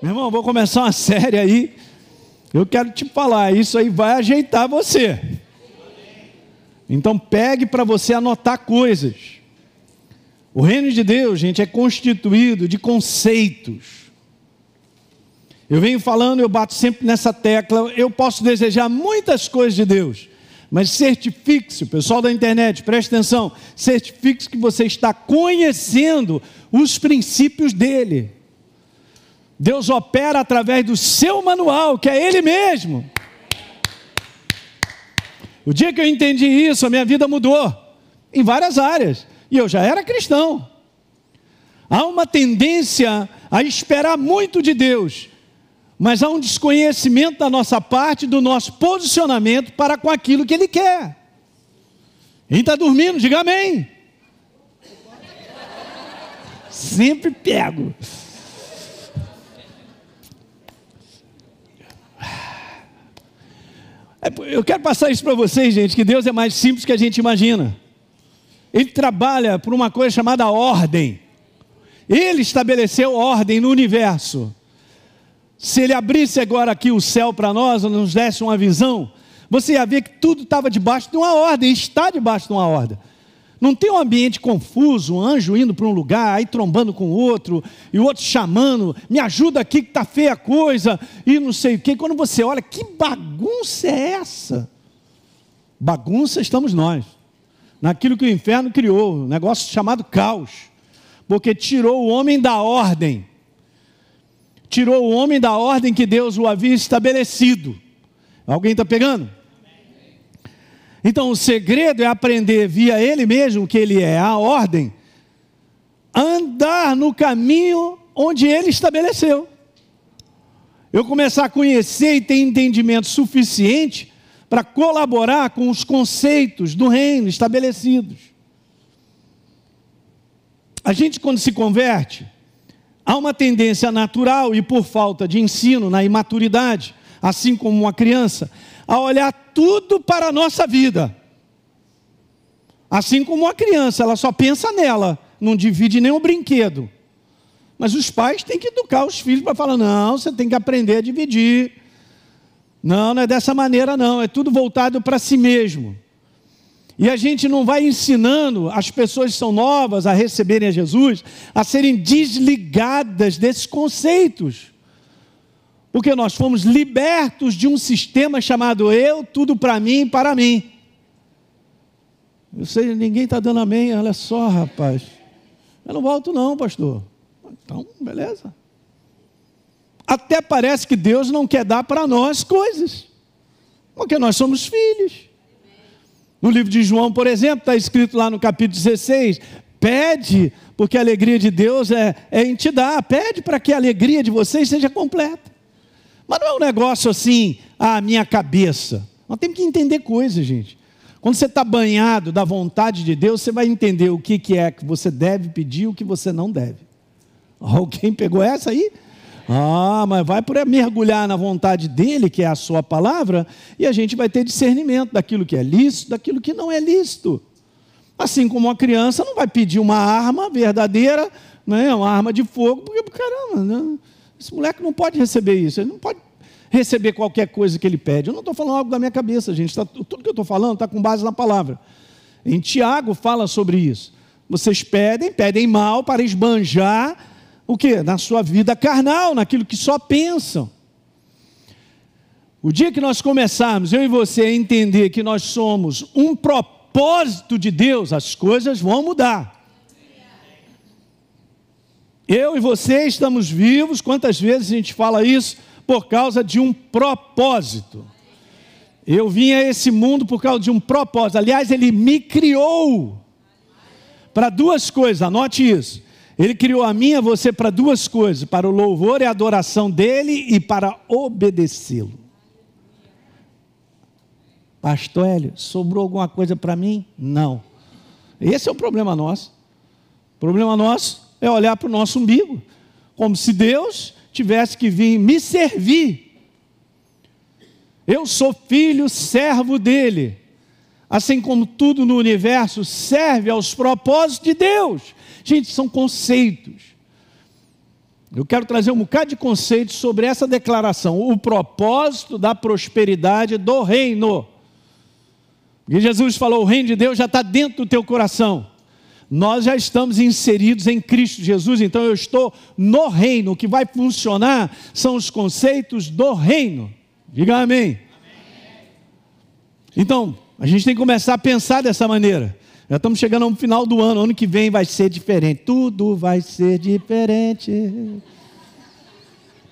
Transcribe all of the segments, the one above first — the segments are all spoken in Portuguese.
Meu irmão, vou começar uma série aí. Eu quero te falar, isso aí vai ajeitar você. Então pegue para você anotar coisas. O reino de Deus, gente, é constituído de conceitos. Eu venho falando, eu bato sempre nessa tecla. Eu posso desejar muitas coisas de Deus, mas certifique-se, pessoal da internet, preste atenção, certifique-se que você está conhecendo os princípios dele. Deus opera através do seu manual, que é Ele mesmo. O dia que eu entendi isso, a minha vida mudou em várias áreas. E eu já era cristão. Há uma tendência a esperar muito de Deus, mas há um desconhecimento da nossa parte do nosso posicionamento para com aquilo que Ele quer. Quem está dormindo, diga amém. Sempre pego. Eu quero passar isso para vocês, gente, que Deus é mais simples que a gente imagina. Ele trabalha por uma coisa chamada ordem. Ele estabeleceu ordem no universo. Se ele abrisse agora aqui o céu para nós, nos desse uma visão, você ia ver que tudo estava debaixo de uma ordem, está debaixo de uma ordem. Não tem um ambiente confuso, um anjo indo para um lugar, aí trombando com o outro, e o outro chamando, me ajuda aqui que está feia a coisa, e não sei o quê. Quando você olha, que bagunça é essa? Bagunça estamos nós. Naquilo que o inferno criou, um negócio chamado caos. Porque tirou o homem da ordem. Tirou o homem da ordem que Deus o havia estabelecido. Alguém está pegando? Então o segredo é aprender via Ele mesmo, que Ele é a ordem, andar no caminho onde Ele estabeleceu. Eu começar a conhecer e ter entendimento suficiente para colaborar com os conceitos do reino estabelecidos. A gente, quando se converte, há uma tendência natural e por falta de ensino na imaturidade, assim como uma criança, a olhar tudo para a nossa vida. Assim como uma criança, ela só pensa nela, não divide nenhum brinquedo. Mas os pais têm que educar os filhos para falar: não, você tem que aprender a dividir. Não, não é dessa maneira, não. É tudo voltado para si mesmo. E a gente não vai ensinando as pessoas que são novas a receberem a Jesus a serem desligadas desses conceitos. Porque nós fomos libertos de um sistema chamado eu, tudo para mim e para mim. Eu sei, ninguém está dando amém, olha só, rapaz. Eu não volto, não, pastor. Então, beleza. Até parece que Deus não quer dar para nós coisas, porque nós somos filhos. No livro de João, por exemplo, está escrito lá no capítulo 16: pede, porque a alegria de Deus é, é em te dar, pede para que a alegria de vocês seja completa. Mas não é um negócio assim, a minha cabeça. Nós temos que entender coisas, gente. Quando você está banhado da vontade de Deus, você vai entender o que, que é que você deve pedir e o que você não deve. Alguém pegou essa aí? Ah, mas vai por mergulhar na vontade dele, que é a sua palavra, e a gente vai ter discernimento daquilo que é lícito, daquilo que não é lícito. Assim como uma criança não vai pedir uma arma verdadeira, né, uma arma de fogo, porque, caramba, né? Esse moleque não pode receber isso, ele não pode receber qualquer coisa que ele pede. Eu não estou falando algo da minha cabeça, gente. Tá, tudo que eu estou falando está com base na palavra. Em Tiago fala sobre isso. Vocês pedem, pedem mal para esbanjar o que? Na sua vida carnal, naquilo que só pensam. O dia que nós começarmos, eu e você, a entender que nós somos um propósito de Deus, as coisas vão mudar. Eu e você estamos vivos, quantas vezes a gente fala isso? Por causa de um propósito. Eu vim a esse mundo por causa de um propósito. Aliás, ele me criou para duas coisas, anote isso. Ele criou a mim e a você para duas coisas: para o louvor e a adoração dele e para obedecê-lo. Pastor Hélio, sobrou alguma coisa para mim? Não. Esse é o problema nosso. Problema nosso é olhar para o nosso umbigo, como se Deus tivesse que vir me servir. Eu sou filho, servo dele. Assim como tudo no universo serve aos propósitos de Deus. Gente, são conceitos. Eu quero trazer um bocado de conceitos sobre essa declaração, o propósito da prosperidade do reino. E Jesus falou: o reino de Deus já está dentro do teu coração. Nós já estamos inseridos em Cristo Jesus, então eu estou no reino. O que vai funcionar são os conceitos do reino. Diga amém. amém. Então, a gente tem que começar a pensar dessa maneira. Já estamos chegando ao final do ano, ano que vem vai ser diferente. Tudo vai ser diferente.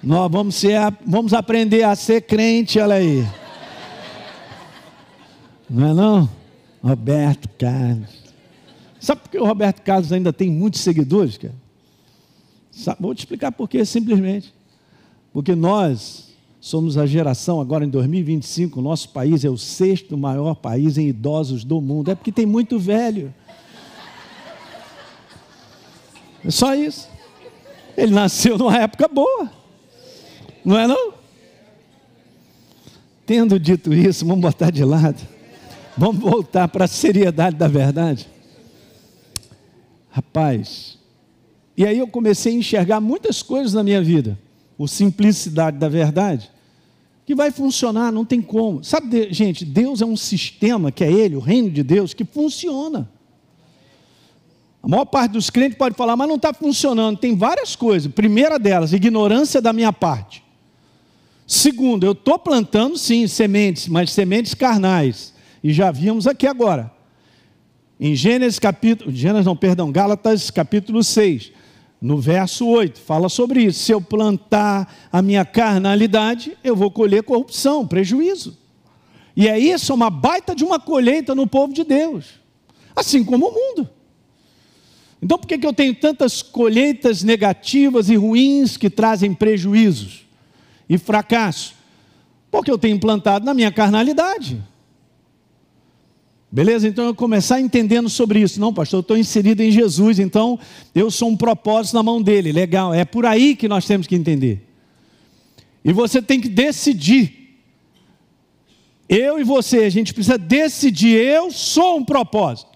Nós vamos, ser, vamos aprender a ser crente, olha aí. Não é não? Roberto Carlos. Sabe por que o Roberto Carlos ainda tem muitos seguidores, cara? Sabe, vou te explicar por quê, simplesmente. Porque nós somos a geração, agora em 2025, o nosso país é o sexto maior país em idosos do mundo. É porque tem muito velho. É só isso. Ele nasceu numa época boa. Não é não? Tendo dito isso, vamos botar de lado. Vamos voltar para a seriedade da verdade. Rapaz, e aí eu comecei a enxergar muitas coisas na minha vida, o simplicidade da verdade, que vai funcionar, não tem como. Sabe, gente, Deus é um sistema que é Ele, o reino de Deus, que funciona. A maior parte dos crentes pode falar, mas não está funcionando. Tem várias coisas. Primeira delas, ignorância da minha parte. Segundo, eu estou plantando sim sementes, mas sementes carnais. E já vimos aqui agora. Em Gênesis capítulo, Gênesis não, perdão, Gálatas capítulo 6, no verso 8, fala sobre isso. Se eu plantar a minha carnalidade, eu vou colher corrupção, prejuízo. E é isso, uma baita de uma colheita no povo de Deus, assim como o mundo. Então, por que, que eu tenho tantas colheitas negativas e ruins que trazem prejuízos e fracasso? Porque eu tenho plantado na minha carnalidade. Beleza? Então eu começar entendendo sobre isso. Não, pastor, eu estou inserido em Jesus, então eu sou um propósito na mão dele. Legal, é por aí que nós temos que entender. E você tem que decidir. Eu e você, a gente precisa decidir. Eu sou um propósito.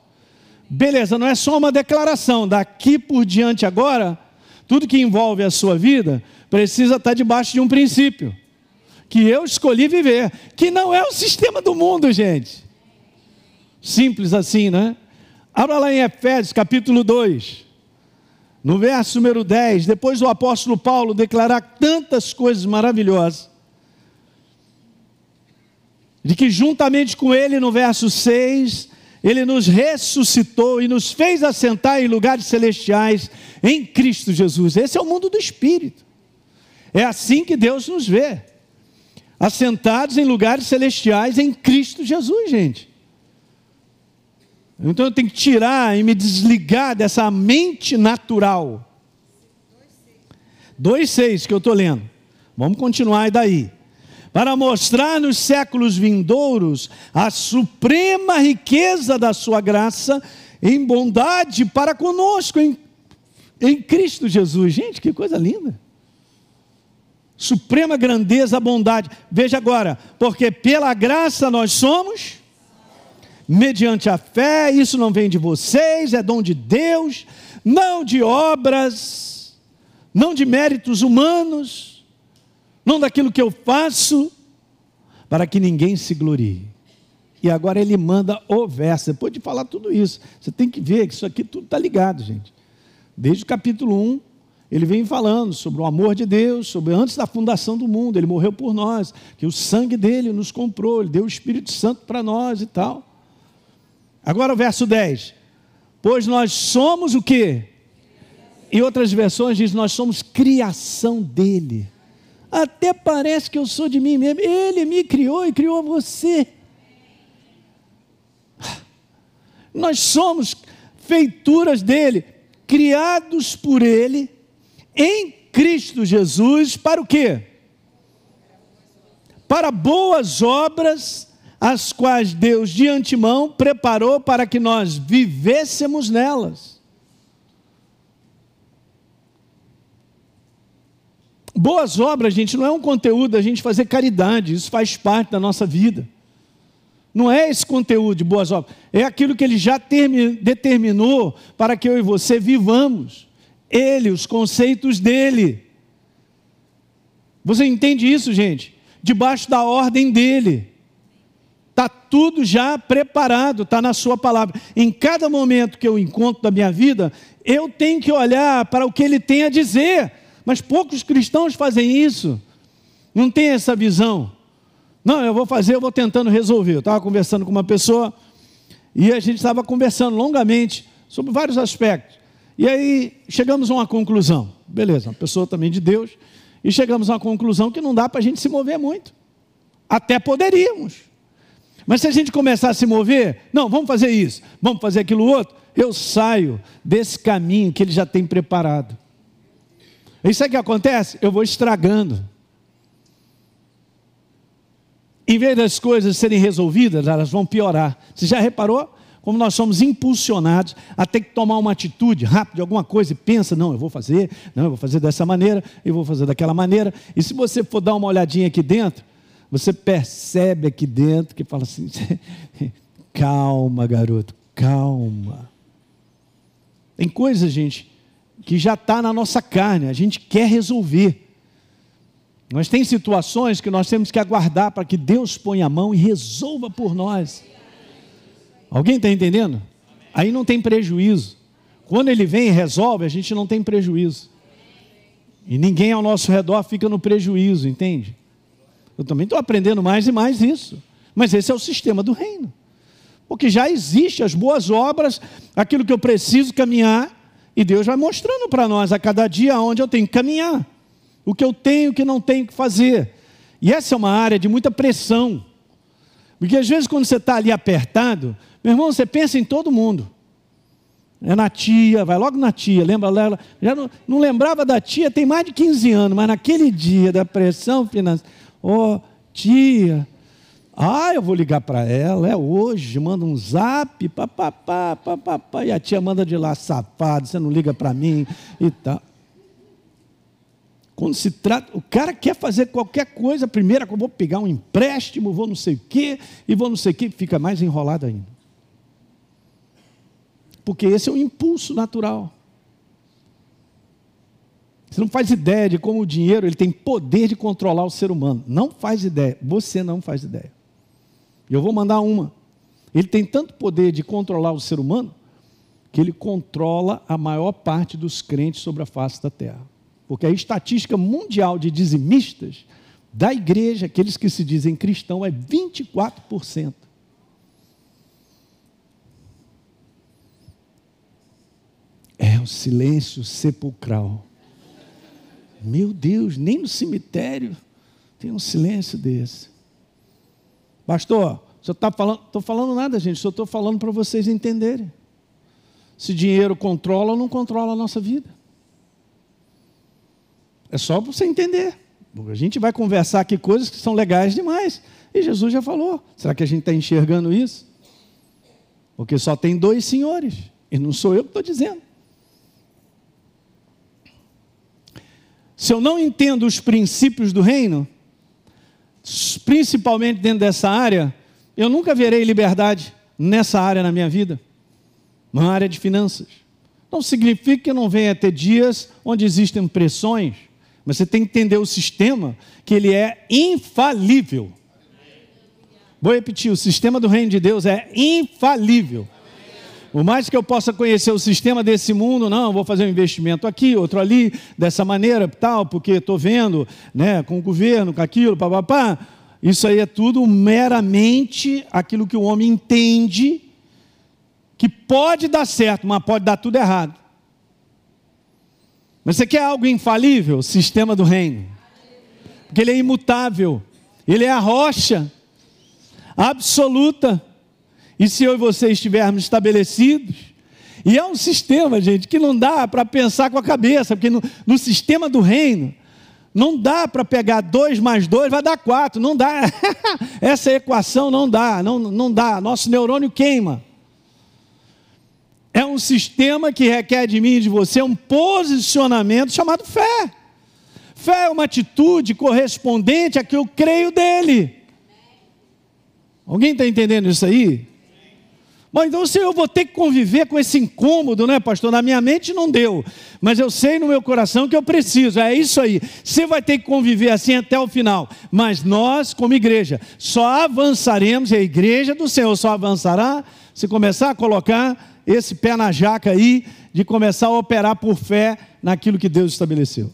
Beleza, não é só uma declaração. Daqui por diante agora, tudo que envolve a sua vida precisa estar debaixo de um princípio que eu escolhi viver, que não é o sistema do mundo, gente. Simples assim, né? Abra lá em Efésios capítulo 2, no verso número 10, depois do apóstolo Paulo declarar tantas coisas maravilhosas, de que juntamente com ele, no verso 6, ele nos ressuscitou e nos fez assentar em lugares celestiais em Cristo Jesus. Esse é o mundo do Espírito. É assim que Deus nos vê. Assentados em lugares celestiais em Cristo Jesus, gente. Então eu tenho que tirar e me desligar dessa mente natural. 2,6 que eu estou lendo. Vamos continuar e daí. Para mostrar nos séculos vindouros a suprema riqueza da sua graça em bondade para conosco em, em Cristo Jesus. Gente, que coisa linda. Suprema grandeza, bondade. Veja agora, porque pela graça nós somos mediante a fé, isso não vem de vocês, é dom de Deus, não de obras, não de méritos humanos, não daquilo que eu faço, para que ninguém se glorie. E agora ele manda o verso, depois de falar tudo isso, você tem que ver que isso aqui tudo está ligado, gente. Desde o capítulo 1, ele vem falando sobre o amor de Deus, sobre antes da fundação do mundo, ele morreu por nós, que o sangue dele nos comprou, ele deu o Espírito Santo para nós e tal. Agora o verso 10. Pois nós somos o quê? Em outras versões diz: nós somos criação dele. Até parece que eu sou de mim mesmo. Ele me criou e criou você. Nós somos feituras dele, criados por ele em Cristo Jesus para o quê? Para boas obras as quais Deus de antemão preparou para que nós vivêssemos nelas. Boas obras, gente, não é um conteúdo da gente fazer caridade, isso faz parte da nossa vida. Não é esse conteúdo de boas obras, é aquilo que ele já determinou para que eu e você vivamos. Ele, os conceitos dele. Você entende isso, gente? Debaixo da ordem dele. Tudo já preparado, está na Sua palavra. Em cada momento que eu encontro da minha vida, eu tenho que olhar para o que ele tem a dizer. Mas poucos cristãos fazem isso. Não tem essa visão. Não, eu vou fazer, eu vou tentando resolver. Eu estava conversando com uma pessoa e a gente estava conversando longamente sobre vários aspectos. E aí chegamos a uma conclusão. Beleza, uma pessoa também de Deus. E chegamos a uma conclusão que não dá para a gente se mover muito. Até poderíamos. Mas se a gente começar a se mover, não, vamos fazer isso, vamos fazer aquilo outro, eu saio desse caminho que ele já tem preparado. Isso é que acontece? Eu vou estragando. Em vez das coisas serem resolvidas, elas vão piorar. Você já reparou? Como nós somos impulsionados a ter que tomar uma atitude rápida alguma coisa e pensa, não, eu vou fazer, não, eu vou fazer dessa maneira, eu vou fazer daquela maneira. E se você for dar uma olhadinha aqui dentro, você percebe aqui dentro que fala assim: calma, garoto, calma. Tem coisa, gente, que já está na nossa carne, a gente quer resolver. Mas tem situações que nós temos que aguardar para que Deus ponha a mão e resolva por nós. Alguém está entendendo? Aí não tem prejuízo. Quando ele vem e resolve, a gente não tem prejuízo. E ninguém ao nosso redor fica no prejuízo, entende? Eu também estou aprendendo mais e mais isso. Mas esse é o sistema do reino. Porque já existe as boas obras, aquilo que eu preciso caminhar, e Deus vai mostrando para nós a cada dia onde eu tenho que caminhar, o que eu tenho o que não tenho que fazer. E essa é uma área de muita pressão. Porque às vezes quando você está ali apertado, meu irmão, você pensa em todo mundo. É na tia, vai logo na tia, lembra dela? Já não, não lembrava da tia tem mais de 15 anos, mas naquele dia da pressão financeira, Ô, oh, tia, ah, eu vou ligar para ela, é hoje, manda um zap, papapá, papapá, e a tia manda de lá, safado, você não liga para mim e tal. Quando se trata, o cara quer fazer qualquer coisa, primeiro eu vou pegar um empréstimo, vou não sei o quê, e vou não sei o quê, fica mais enrolado ainda. Porque esse é o impulso natural. Você não faz ideia de como o dinheiro ele tem poder de controlar o ser humano. Não faz ideia. Você não faz ideia. Eu vou mandar uma. Ele tem tanto poder de controlar o ser humano que ele controla a maior parte dos crentes sobre a face da terra. Porque a estatística mundial de dizimistas da igreja, aqueles que se dizem cristão, é 24%. É o silêncio sepulcral. Meu Deus, nem no cemitério tem um silêncio desse. Pastor, eu está falando, estou falando nada, gente, só estou falando para vocês entenderem. Se dinheiro controla ou não controla a nossa vida. É só para você entender. A gente vai conversar aqui coisas que são legais demais. E Jesus já falou. Será que a gente está enxergando isso? Porque só tem dois senhores. E não sou eu que estou dizendo. Se eu não entendo os princípios do reino, principalmente dentro dessa área, eu nunca verei liberdade nessa área na minha vida, na área de finanças. Não significa que não venha ter dias onde existem pressões, mas você tem que entender o sistema, que ele é infalível. Vou repetir: o sistema do reino de Deus é infalível. Por mais que eu possa conhecer o sistema desse mundo, não, vou fazer um investimento aqui, outro ali, dessa maneira, tal, porque estou vendo, né, com o governo, com aquilo, papapá. Isso aí é tudo meramente aquilo que o homem entende que pode dar certo, mas pode dar tudo errado. Mas você quer algo infalível? Sistema do reino. Porque ele é imutável. Ele é a rocha absoluta. E se eu e você estivermos estabelecidos, e é um sistema, gente, que não dá para pensar com a cabeça, porque no, no sistema do reino, não dá para pegar dois mais dois, vai dar quatro, não dá. Essa equação não dá, não, não dá. Nosso neurônio queima. É um sistema que requer de mim e de você um posicionamento chamado fé. Fé é uma atitude correspondente a que eu creio dele. Alguém está entendendo isso aí? Bom, então se eu vou ter que conviver com esse incômodo, né, pastor? Na minha mente não deu, mas eu sei no meu coração que eu preciso. É isso aí. Você vai ter que conviver assim até o final. Mas nós, como igreja, só avançaremos, e a igreja do Senhor só avançará se começar a colocar esse pé na jaca aí, de começar a operar por fé naquilo que Deus estabeleceu.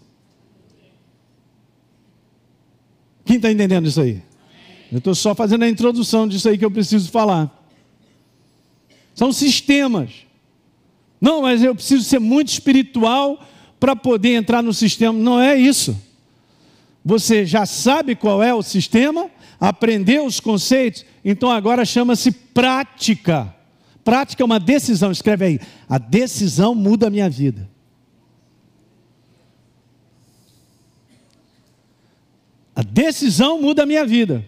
Quem está entendendo isso aí? Eu estou só fazendo a introdução disso aí que eu preciso falar. São sistemas. Não, mas eu preciso ser muito espiritual para poder entrar no sistema. Não é isso. Você já sabe qual é o sistema, aprendeu os conceitos, então agora chama-se prática. Prática é uma decisão, escreve aí. A decisão muda a minha vida. A decisão muda a minha vida.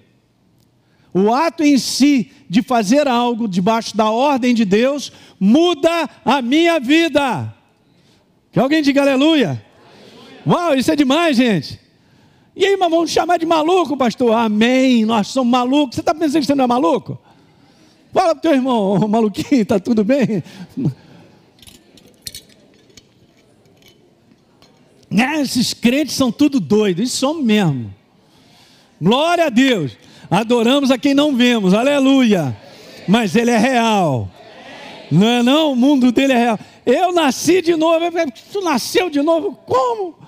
O ato em si de fazer algo debaixo da ordem de Deus muda a minha vida. Que alguém diga aleluia. Uau, isso é demais, gente. E aí, mas vamos chamar de maluco, pastor? Amém. Nós somos malucos. Você está pensando que você não é maluco? Fala para o teu irmão, maluquinho, está tudo bem? É, esses crentes são tudo doidos, isso somos mesmo. Glória a Deus. Adoramos a quem não vemos, aleluia. Mas ele é real. Não é não? O mundo dele é real. Eu nasci de novo. Tu nasceu de novo? Como?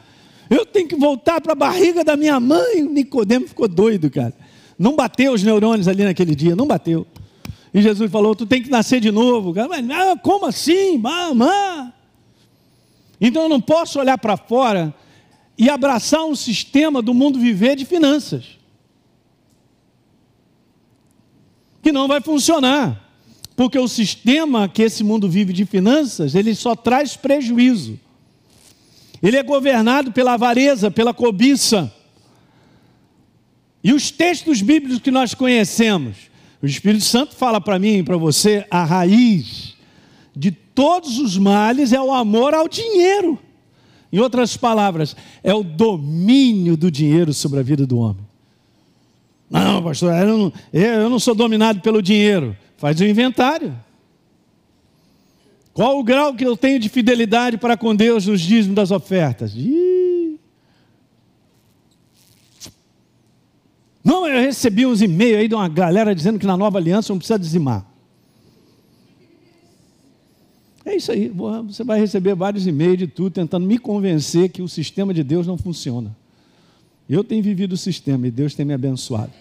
Eu tenho que voltar para a barriga da minha mãe. Nicodemo ficou doido, cara. Não bateu os neurônios ali naquele dia, não bateu. E Jesus falou: Tu tem que nascer de novo. Cara, mas ah, como assim? Mamã? Então eu não posso olhar para fora e abraçar um sistema do mundo viver de finanças. Que não vai funcionar. Porque o sistema que esse mundo vive de finanças, ele só traz prejuízo. Ele é governado pela avareza, pela cobiça. E os textos bíblicos que nós conhecemos, o Espírito Santo fala para mim e para você, a raiz de todos os males é o amor ao dinheiro. Em outras palavras, é o domínio do dinheiro sobre a vida do homem. Não, pastor, eu não, eu não sou dominado pelo dinheiro. Faz o um inventário. Qual o grau que eu tenho de fidelidade para com Deus nos dízimos das ofertas? Ih. Não, eu recebi uns e-mails aí de uma galera dizendo que na nova aliança não precisa dizimar. É isso aí, você vai receber vários e-mails de tudo tentando me convencer que o sistema de Deus não funciona. Eu tenho vivido o sistema e Deus tem me abençoado.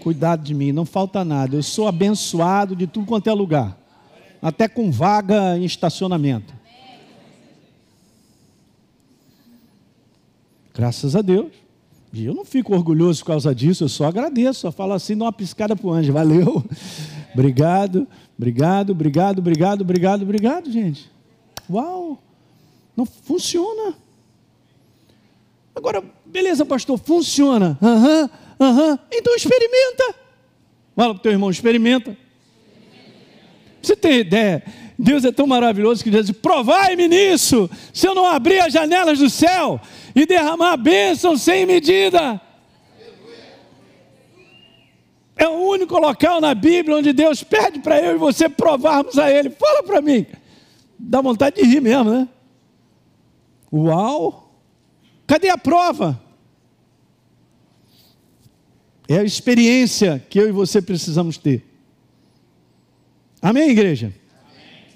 Cuidado de mim, não falta nada. Eu sou abençoado de tudo quanto é lugar, até com vaga em estacionamento. Graças a Deus. E eu não fico orgulhoso por causa disso, eu só agradeço, só falo assim, dá uma piscada para o anjo. Valeu, obrigado, obrigado, obrigado, obrigado, obrigado, obrigado, gente. Uau, não funciona. Agora, beleza, pastor, funciona. Aham, uhum, aham. Uhum. Então experimenta. Fala para o teu irmão, experimenta. Você tem ideia? Deus é tão maravilhoso que diz: provai-me nisso, se eu não abrir as janelas do céu e derramar bênção sem medida. É o único local na Bíblia onde Deus pede para eu e você provarmos a Ele. Fala para mim. Dá vontade de rir mesmo, né? Uau! Cadê a prova? É a experiência que eu e você precisamos ter. Amém, igreja? Amém.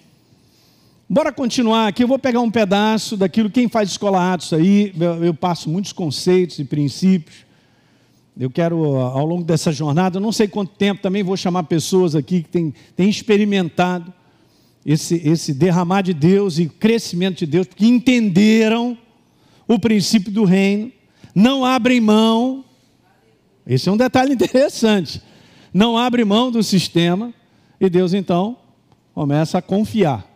Bora continuar aqui. Eu vou pegar um pedaço daquilo. Quem faz escola Atos aí, eu passo muitos conceitos e princípios. Eu quero, ao longo dessa jornada, não sei quanto tempo, também vou chamar pessoas aqui que têm, têm experimentado esse, esse derramar de Deus e crescimento de Deus, porque entenderam o princípio do reino, não abrem mão. Esse é um detalhe interessante. Não abre mão do sistema e Deus então começa a confiar.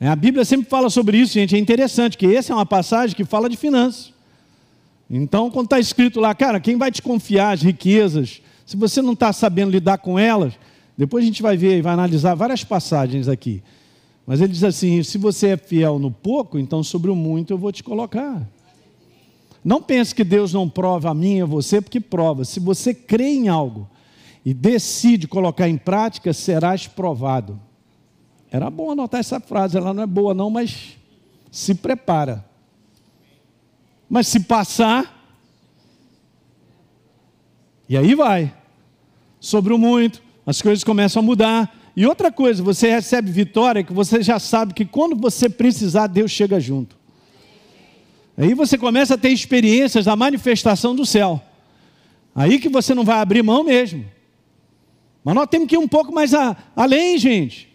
É, a Bíblia sempre fala sobre isso, gente. É interessante que essa é uma passagem que fala de finanças. Então, quando está escrito lá, cara, quem vai te confiar as riquezas, se você não está sabendo lidar com elas, depois a gente vai ver e vai analisar várias passagens aqui. Mas ele diz assim: se você é fiel no pouco, então sobre o muito eu vou te colocar. Não pense que Deus não prova a mim e a você, porque prova. Se você crê em algo e decide colocar em prática, serás provado. Era bom anotar essa frase, ela não é boa não, mas se prepara. Mas se passar, e aí vai. Sobre o muito, as coisas começam a mudar. E outra coisa, você recebe vitória que você já sabe que quando você precisar, Deus chega junto. Aí você começa a ter experiências da manifestação do céu. Aí que você não vai abrir mão mesmo. Mas nós temos que ir um pouco mais a, além, gente.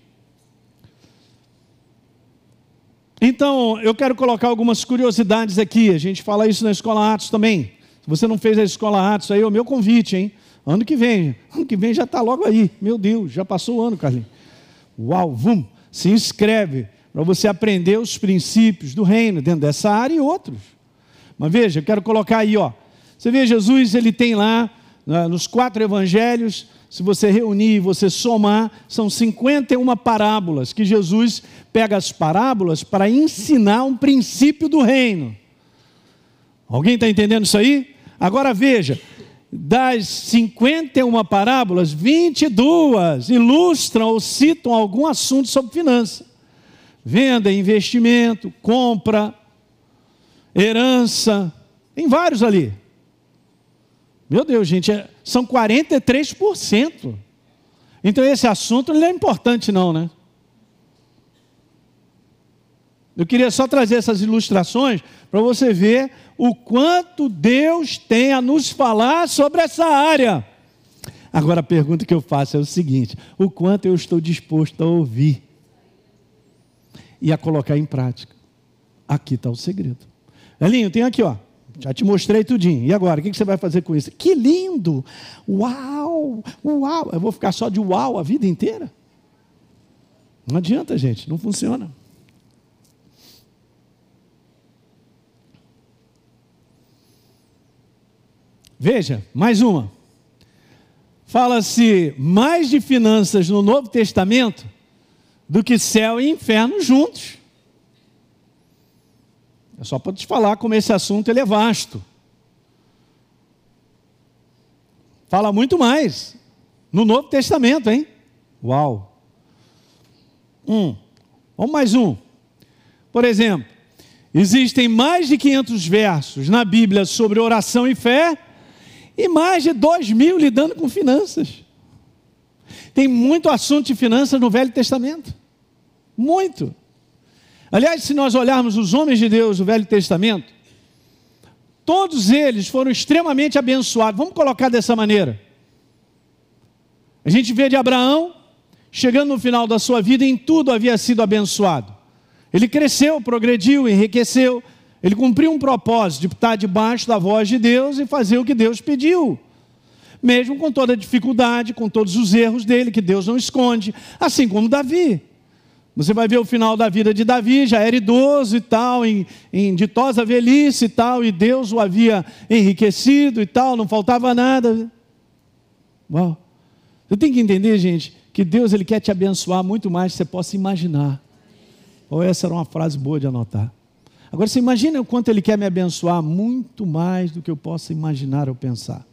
Então, eu quero colocar algumas curiosidades aqui. A gente fala isso na Escola Atos também. Se você não fez a Escola Atos, aí é o meu convite, hein? Ano que vem. Ano que vem já está logo aí. Meu Deus, já passou o ano, Carlinhos. Uau, vum. Se inscreve para você aprender os princípios do reino dentro dessa área e outros. Mas veja, eu quero colocar aí, ó. Você vê, Jesus, ele tem lá, né, nos quatro evangelhos, se você reunir, você somar, são 51 parábolas que Jesus pega as parábolas para ensinar um princípio do reino. Alguém está entendendo isso aí? Agora veja, das 51 parábolas, 22 ilustram ou citam algum assunto sobre finança. Venda, investimento, compra, herança, tem vários ali. Meu Deus, gente, é, são 43%. Então esse assunto não é importante não, né? Eu queria só trazer essas ilustrações para você ver o quanto Deus tem a nos falar sobre essa área. Agora a pergunta que eu faço é o seguinte: o quanto eu estou disposto a ouvir e a colocar em prática? Aqui está o segredo. Elinho, tem aqui, ó. Já te mostrei tudinho. E agora, o que você vai fazer com isso? Que lindo! Uau! Uau! Eu vou ficar só de uau a vida inteira? Não adianta, gente, não funciona. Veja, mais uma. Fala-se mais de finanças no Novo Testamento do que céu e inferno juntos. É só para te falar como esse assunto ele é vasto. Fala muito mais no Novo Testamento, hein? Uau! Um. Vamos mais um. Por exemplo, existem mais de 500 versos na Bíblia sobre oração e fé e mais de 2 mil lidando com finanças. Tem muito assunto de finanças no Velho Testamento. Muito. Aliás, se nós olharmos os homens de Deus do Velho Testamento, todos eles foram extremamente abençoados. Vamos colocar dessa maneira. A gente vê de Abraão, chegando no final da sua vida, em tudo havia sido abençoado. Ele cresceu, progrediu, enriqueceu, ele cumpriu um propósito de estar debaixo da voz de Deus e fazer o que Deus pediu. Mesmo com toda a dificuldade, com todos os erros dele, que Deus não esconde, assim como Davi. Você vai ver o final da vida de Davi, já era idoso e tal, em, em ditosa velhice e tal, e Deus o havia enriquecido e tal, não faltava nada. Uau! Você tem que entender, gente, que Deus ele quer te abençoar muito mais do que você possa imaginar. Ou essa era uma frase boa de anotar. Agora você imagina o quanto ele quer me abençoar muito mais do que eu possa imaginar ou pensar.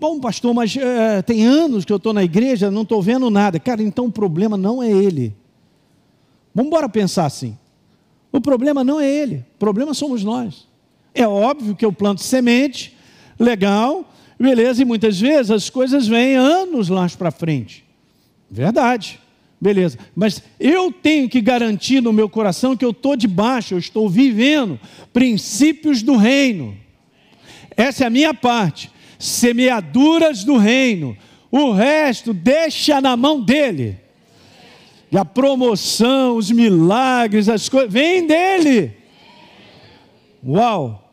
Bom, pastor, mas é, tem anos que eu estou na igreja, não estou vendo nada. Cara, então o problema não é ele. Vamos embora pensar assim. O problema não é ele, o problema somos nós. É óbvio que eu planto semente, legal, beleza, e muitas vezes as coisas vêm anos lá para frente. Verdade, beleza. Mas eu tenho que garantir no meu coração que eu estou debaixo, eu estou vivendo princípios do reino. Essa é a minha parte semeaduras do reino. O resto deixa na mão dele. E a promoção, os milagres, as coisas, vem dele. Uau!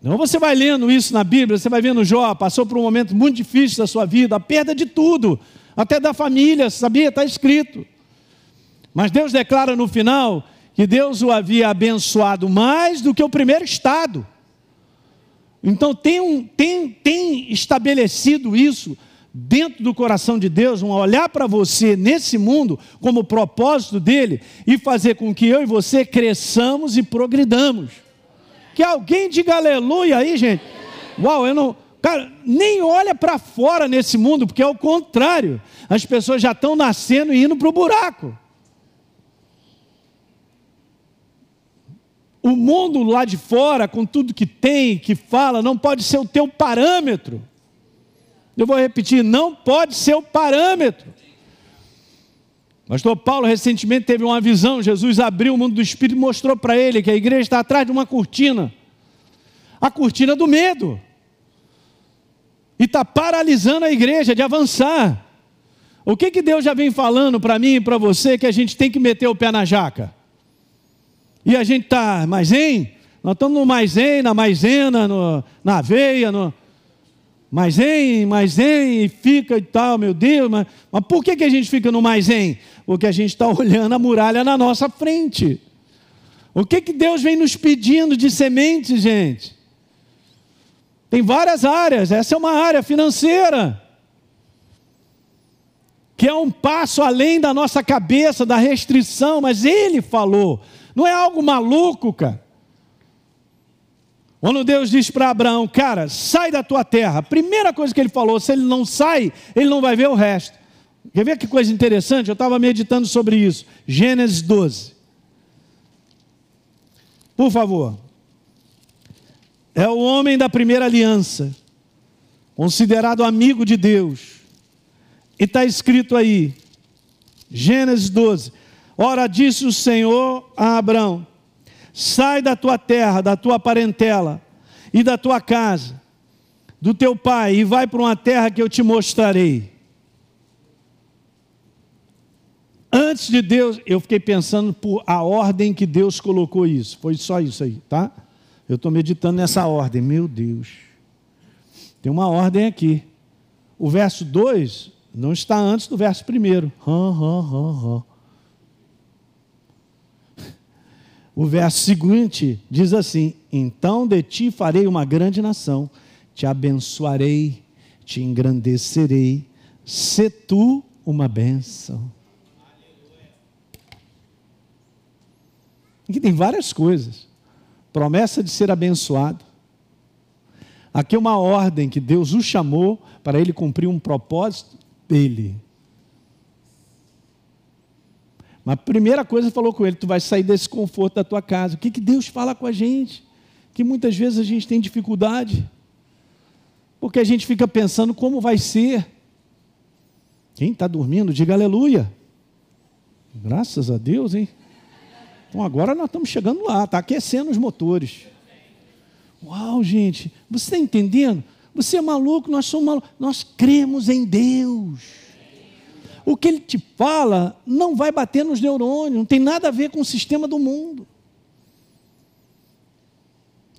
Então você vai lendo isso na Bíblia, você vai vendo Jó, passou por um momento muito difícil da sua vida, a perda de tudo, até da família, sabia? Está escrito. Mas Deus declara no final que Deus o havia abençoado mais do que o primeiro estado. Então tem, um, tem, tem estabelecido isso dentro do coração de Deus, um olhar para você nesse mundo como propósito dele e fazer com que eu e você cresçamos e progridamos. Que alguém diga aleluia aí, gente. Uau, eu não. Cara, nem olha para fora nesse mundo, porque é o contrário. As pessoas já estão nascendo e indo para o buraco. O mundo lá de fora, com tudo que tem, que fala, não pode ser o teu parâmetro. Eu vou repetir, não pode ser o parâmetro. Pastor Paulo recentemente teve uma visão. Jesus abriu o mundo do Espírito e mostrou para ele que a igreja está atrás de uma cortina a cortina do medo e está paralisando a igreja de avançar. O que, que Deus já vem falando para mim e para você que a gente tem que meter o pé na jaca? E a gente está mais em? Nós estamos no mais em, na maisena, no, na aveia, no mais em, mais em, e fica e tal, meu Deus, mas, mas por que, que a gente fica no mais em? Porque a gente está olhando a muralha na nossa frente. O que, que Deus vem nos pedindo de sementes, gente? Tem várias áreas, essa é uma área financeira que é um passo além da nossa cabeça, da restrição, mas ele falou, não é algo maluco, cara. Quando Deus diz para Abraão, cara, sai da tua terra, a primeira coisa que ele falou, se ele não sai, ele não vai ver o resto. Quer ver que coisa interessante? Eu estava meditando sobre isso. Gênesis 12. Por favor. É o homem da primeira aliança, considerado amigo de Deus e está escrito aí, Gênesis 12: Ora, disse o Senhor a Abraão: Sai da tua terra, da tua parentela e da tua casa, do teu pai, e vai para uma terra que eu te mostrarei. Antes de Deus, eu fiquei pensando por a ordem que Deus colocou isso. Foi só isso aí, tá? Eu estou meditando nessa ordem. Meu Deus. Tem uma ordem aqui. O verso 2 não está antes do verso primeiro. O verso seguinte diz assim: Então de ti farei uma grande nação, te abençoarei, te engrandecerei, se tu uma bênção. Aqui tem várias coisas. Promessa de ser abençoado. Aqui é uma ordem que Deus o chamou para ele cumprir um propósito dele. Mas a primeira coisa falou com ele: tu vai sair desse conforto da tua casa. O que, que Deus fala com a gente? Que muitas vezes a gente tem dificuldade, porque a gente fica pensando como vai ser. Quem está dormindo, diga aleluia. Graças a Deus, hein? Então agora nós estamos chegando lá, está aquecendo os motores. Uau, gente, você está entendendo? Você é maluco, nós somos malucos. Nós cremos em Deus. O que ele te fala não vai bater nos neurônios, não tem nada a ver com o sistema do mundo.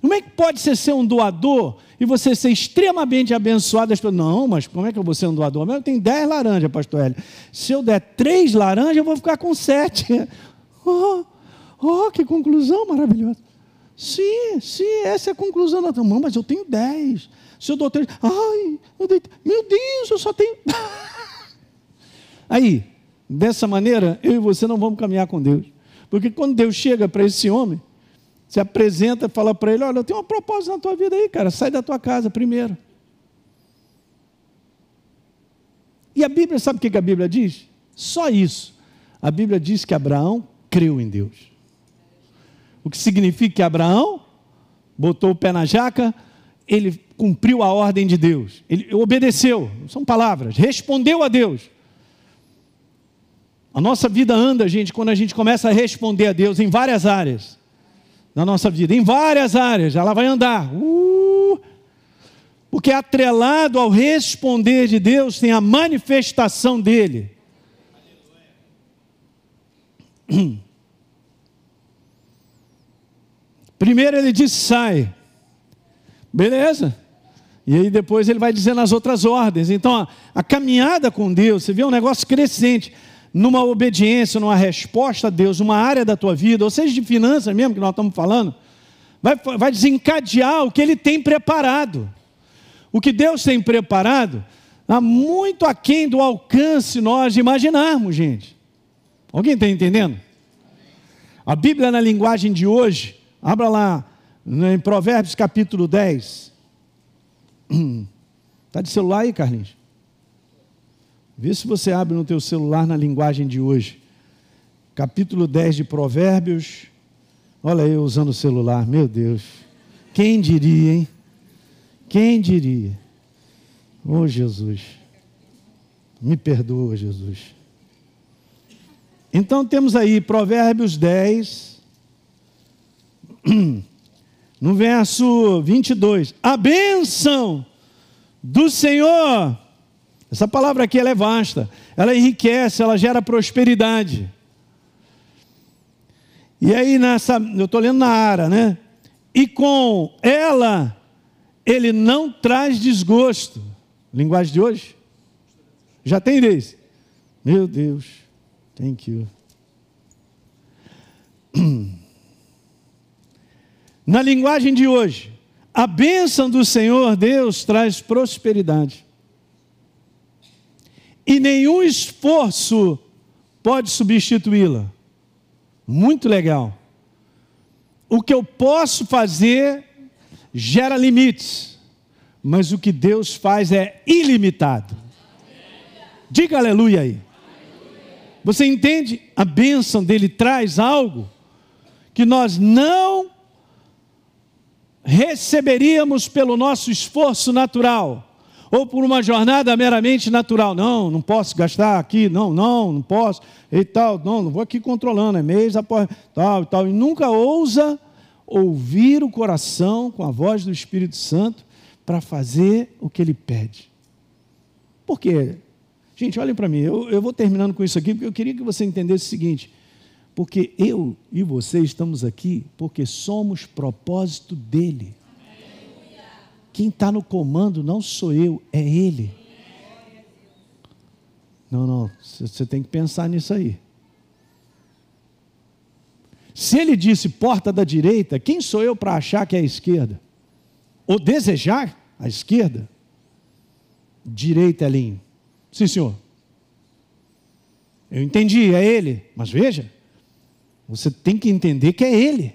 Como é que pode ser ser um doador e você ser extremamente abençoado? Não, mas como é que eu vou ser um doador? Eu tenho 10 laranjas, pastor Hélio. Se eu der três laranjas, eu vou ficar com sete. Oh, oh, que conclusão maravilhosa. Sim, sim, essa é a conclusão da mão, mas eu tenho dez. Se eu dou três, ai, dei, meu Deus, eu só tenho. Aí, dessa maneira, eu e você não vamos caminhar com Deus. Porque quando Deus chega para esse homem, se apresenta fala para ele: Olha, eu tenho uma proposta na tua vida aí, cara, sai da tua casa primeiro. E a Bíblia, sabe o que a Bíblia diz? Só isso. A Bíblia diz que Abraão creu em Deus. O que significa que Abraão botou o pé na jaca, ele cumpriu a ordem de Deus, ele obedeceu, são palavras, respondeu a Deus. A nossa vida anda, gente, quando a gente começa a responder a Deus em várias áreas na nossa vida, em várias áreas, ela vai andar. Uh, porque atrelado ao responder de Deus tem a manifestação dele. Primeiro ele diz: sai. Beleza? E aí depois ele vai dizendo as outras ordens. Então a, caminhada com Deus, você vê um negócio crescente numa obediência, numa resposta a Deus, numa área da tua vida, ou seja, de finanças mesmo que nós estamos falando, vai, vai desencadear o que Ele tem preparado. O que Deus tem preparado está muito aquém do alcance nós imaginarmos, gente. Alguém está entendendo? A Bíblia na linguagem de hoje, abra lá Em Provérbios capítulo 10. Está de celular aí, Carlinhos? Vê se você abre no teu celular na linguagem de hoje. Capítulo 10 de Provérbios. Olha eu usando o celular, meu Deus. Quem diria, hein? Quem diria? Oh, Jesus. Me perdoa, Jesus. Então temos aí Provérbios 10, no verso 22. A bênção do Senhor, essa palavra aqui ela é vasta, ela enriquece, ela gera prosperidade. E aí nessa, eu estou lendo na Ara, né? E com ela, ele não traz desgosto. Linguagem de hoje? Já tem desse? Meu Deus, thank you. Na linguagem de hoje, a bênção do Senhor Deus traz prosperidade. E nenhum esforço pode substituí-la. Muito legal. O que eu posso fazer gera limites, mas o que Deus faz é ilimitado. Diga aleluia aí. Você entende? A bênção dele traz algo que nós não receberíamos pelo nosso esforço natural ou por uma jornada meramente natural. Não, não posso gastar aqui, não, não, não posso, e tal, não, não vou aqui controlando, é mês após tal e tal. E nunca ousa ouvir o coração com a voz do Espírito Santo para fazer o que ele pede. Por quê? Gente, olhem para mim, eu, eu vou terminando com isso aqui, porque eu queria que você entendesse o seguinte: porque eu e você estamos aqui porque somos propósito dele. Quem está no comando não sou eu, é ele. Não, não, você tem que pensar nisso aí. Se ele disse porta da direita, quem sou eu para achar que é a esquerda? Ou desejar a esquerda? Direita, Elinho. Sim, senhor. Eu entendi, é ele. Mas veja, você tem que entender que é Ele.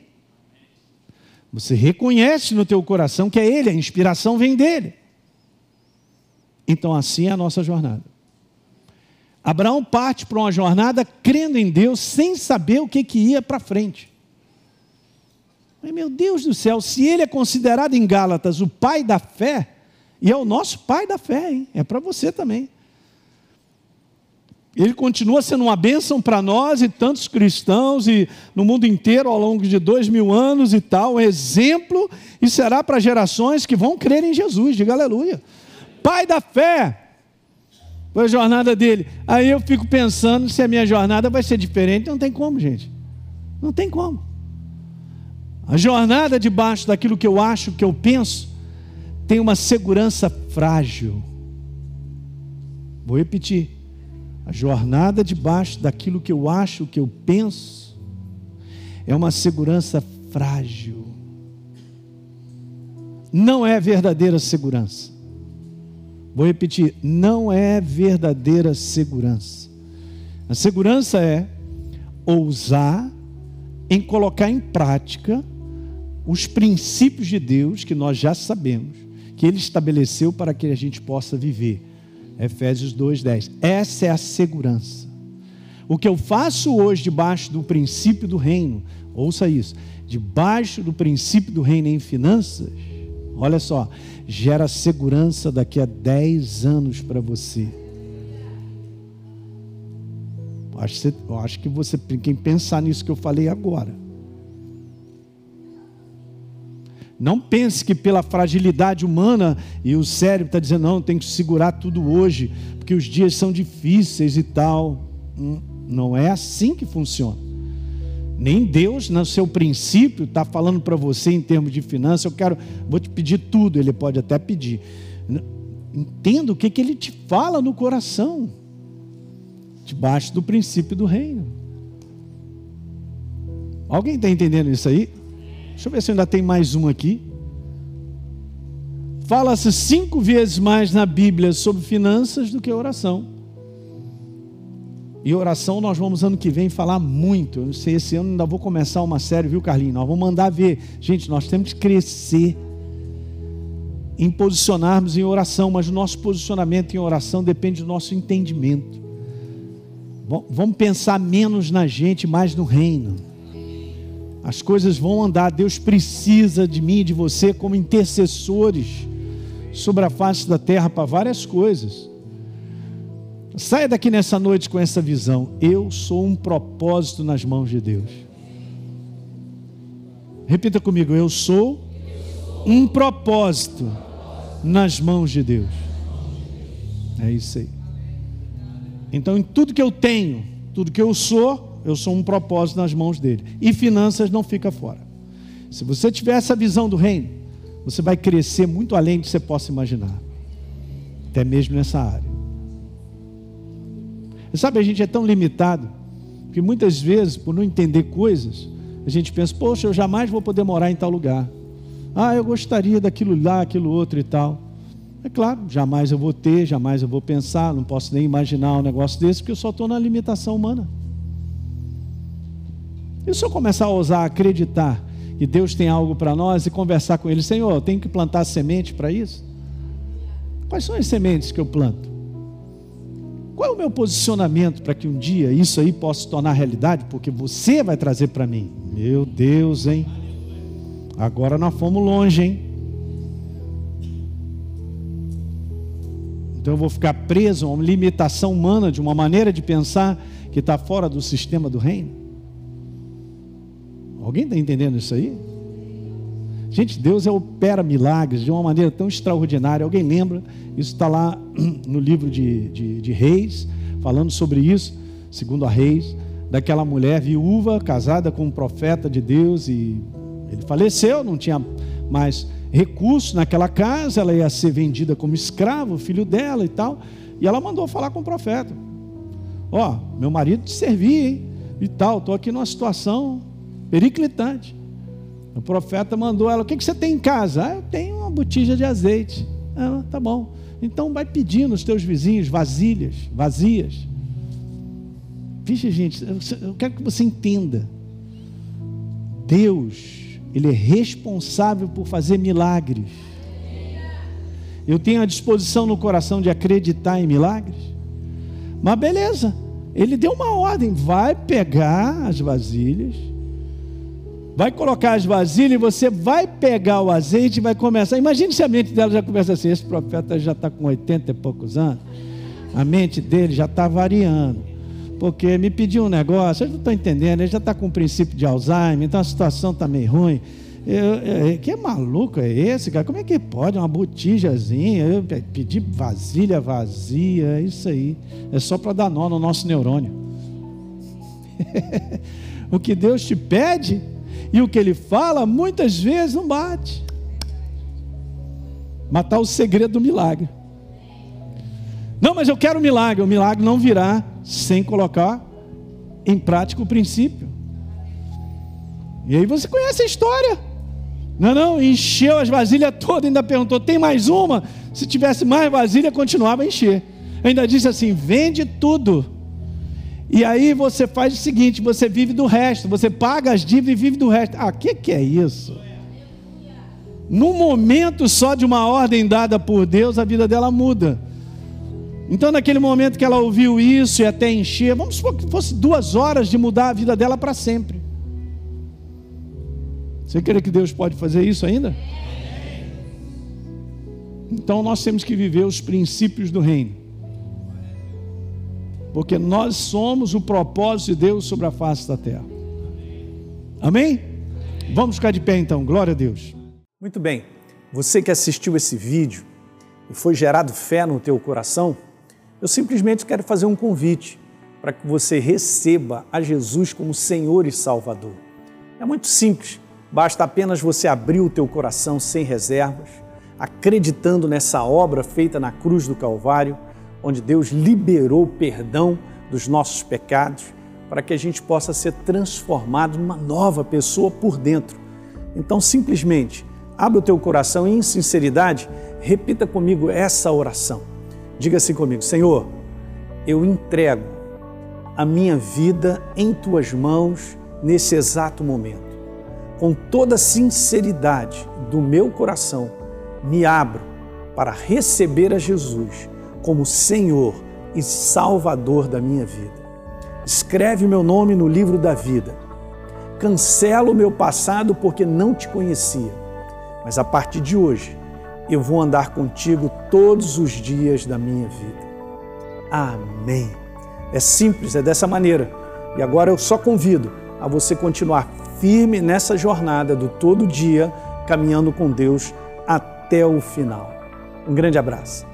Você reconhece no teu coração que é Ele, a inspiração vem dele. Então assim é a nossa jornada. Abraão parte para uma jornada crendo em Deus, sem saber o que, que ia para frente. Mas, meu Deus do céu, se ele é considerado em Gálatas o pai da fé, e é o nosso pai da fé, hein? é para você também ele continua sendo uma bênção para nós e tantos cristãos e no mundo inteiro ao longo de dois mil anos e tal, um exemplo e será para gerações que vão crer em Jesus, diga aleluia. Pai da fé, foi a jornada dele. Aí eu fico pensando se a minha jornada vai ser diferente, não tem como, gente. Não tem como. A jornada debaixo daquilo que eu acho, que eu penso, tem uma segurança frágil. Vou repetir a jornada debaixo daquilo que eu acho, que eu penso, é uma segurança frágil. Não é verdadeira segurança. Vou repetir: não é verdadeira segurança. A segurança é ousar em colocar em prática os princípios de Deus que nós já sabemos, que Ele estabeleceu para que a gente possa viver. Efésios 2:10. Essa é a segurança. O que eu faço hoje debaixo do princípio do reino, ouça isso, debaixo do princípio do reino em finanças, olha só, gera segurança daqui a 10 anos para você. Acho, acho que você tem que pensar nisso que eu falei agora. Não pense que pela fragilidade humana e o cérebro está dizendo, não, tem que segurar tudo hoje, porque os dias são difíceis e tal. Hum, não é assim que funciona. Nem Deus, no seu princípio, está falando para você em termos de finanças, eu quero, vou te pedir tudo, Ele pode até pedir. Entenda o que, que Ele te fala no coração, debaixo do princípio do reino. Alguém está entendendo isso aí? Deixa eu ver se ainda tem mais um aqui. Fala-se cinco vezes mais na Bíblia sobre finanças do que oração. E oração nós vamos ano que vem falar muito. Eu não sei, esse ano ainda vou começar uma série, viu, Carlinhos? Nós vamos mandar ver. Gente, nós temos que crescer em posicionarmos em oração, mas o nosso posicionamento em oração depende do nosso entendimento. Vamos pensar menos na gente, mais no reino. As coisas vão andar. Deus precisa de mim de você como intercessores sobre a face da terra para várias coisas. Saia daqui nessa noite com essa visão. Eu sou um propósito nas mãos de Deus. Repita comigo. Eu sou um propósito nas mãos de Deus. É isso aí. Então, em tudo que eu tenho, tudo que eu sou, eu sou um propósito nas mãos dele. E finanças não fica fora. Se você tiver essa visão do reino, você vai crescer muito além do que você possa imaginar. Até mesmo nessa área. E sabe, a gente é tão limitado que muitas vezes, por não entender coisas, a gente pensa, poxa, eu jamais vou poder morar em tal lugar. Ah, eu gostaria daquilo lá, aquilo outro e tal. É claro, jamais eu vou ter, jamais eu vou pensar, não posso nem imaginar um negócio desse, porque eu só estou na limitação humana. E se eu começar a ousar acreditar que Deus tem algo para nós e conversar com Ele, Senhor, eu tenho que plantar semente para isso? Quais são as sementes que eu planto? Qual é o meu posicionamento para que um dia isso aí possa se tornar realidade? Porque você vai trazer para mim. Meu Deus, hein? Agora nós fomos longe, hein? Então eu vou ficar preso a uma limitação humana, de uma maneira de pensar que está fora do sistema do reino? Alguém está entendendo isso aí? Gente, Deus opera milagres de uma maneira tão extraordinária. Alguém lembra? Isso está lá no livro de, de, de, Reis, falando sobre isso, segundo a Reis, daquela mulher viúva casada com um profeta de Deus e ele faleceu, não tinha mais recursos naquela casa, ela ia ser vendida como escravo, filho dela e tal. E ela mandou falar com o profeta: Ó, oh, meu marido te servia, hein? E tal, estou aqui numa situação periclitante. O profeta mandou ela: O que, você tem em casa? Ah, eu tenho uma botija de azeite. Ela, tá bom. Então vai pedindo os teus vizinhos vasilhas, vazias. Vixe, gente, eu quero que você entenda. Deus ele é responsável por fazer milagres. Eu tenho a disposição no coração de acreditar em milagres. Mas beleza, ele deu uma ordem: vai pegar as vasilhas, vai colocar as vasilhas e você vai pegar o azeite e vai começar. Imagine se a mente dela já começa assim: esse profeta já está com 80 e poucos anos, a mente dele já está variando porque me pediu um negócio, eu não estou entendendo, ele já está com o princípio de Alzheimer, então a situação está meio ruim. Eu, eu, que maluco é esse, cara? Como é que pode? Uma botijazinha, eu pedi vasilha vazia, é isso aí. É só para dar nó no nosso neurônio. o que Deus te pede e o que Ele fala, muitas vezes não bate. Matar o segredo do milagre. Não, mas eu quero um milagre. O milagre não virá sem colocar em prática o princípio. E aí você conhece a história. Não, não, encheu as vasilhas todas, ainda perguntou: tem mais uma? Se tivesse mais vasilha, continuava a encher. Ainda disse assim: vende tudo. E aí você faz o seguinte: você vive do resto, você paga as dívidas e vive do resto. Ah, o que, que é isso? Num momento só de uma ordem dada por Deus, a vida dela muda. Então, naquele momento que ela ouviu isso e até encher, vamos supor que fosse duas horas de mudar a vida dela para sempre. Você crê que Deus pode fazer isso ainda? Então, nós temos que viver os princípios do reino. Porque nós somos o propósito de Deus sobre a face da terra. Amém? Vamos ficar de pé então, glória a Deus. Muito bem, você que assistiu esse vídeo e foi gerado fé no teu coração, eu simplesmente quero fazer um convite para que você receba a Jesus como Senhor e Salvador. É muito simples, basta apenas você abrir o teu coração sem reservas, acreditando nessa obra feita na cruz do Calvário, onde Deus liberou o perdão dos nossos pecados, para que a gente possa ser transformado numa nova pessoa por dentro. Então, simplesmente, abre o teu coração e, em sinceridade, repita comigo essa oração. Diga assim comigo: Senhor, eu entrego a minha vida em tuas mãos nesse exato momento. Com toda a sinceridade do meu coração, me abro para receber a Jesus como Senhor e Salvador da minha vida. Escreve meu nome no livro da vida. Cancelo o meu passado porque não te conhecia, mas a partir de hoje eu vou andar contigo todos os dias da minha vida. Amém. É simples, é dessa maneira. E agora eu só convido a você continuar firme nessa jornada do todo dia, caminhando com Deus até o final. Um grande abraço.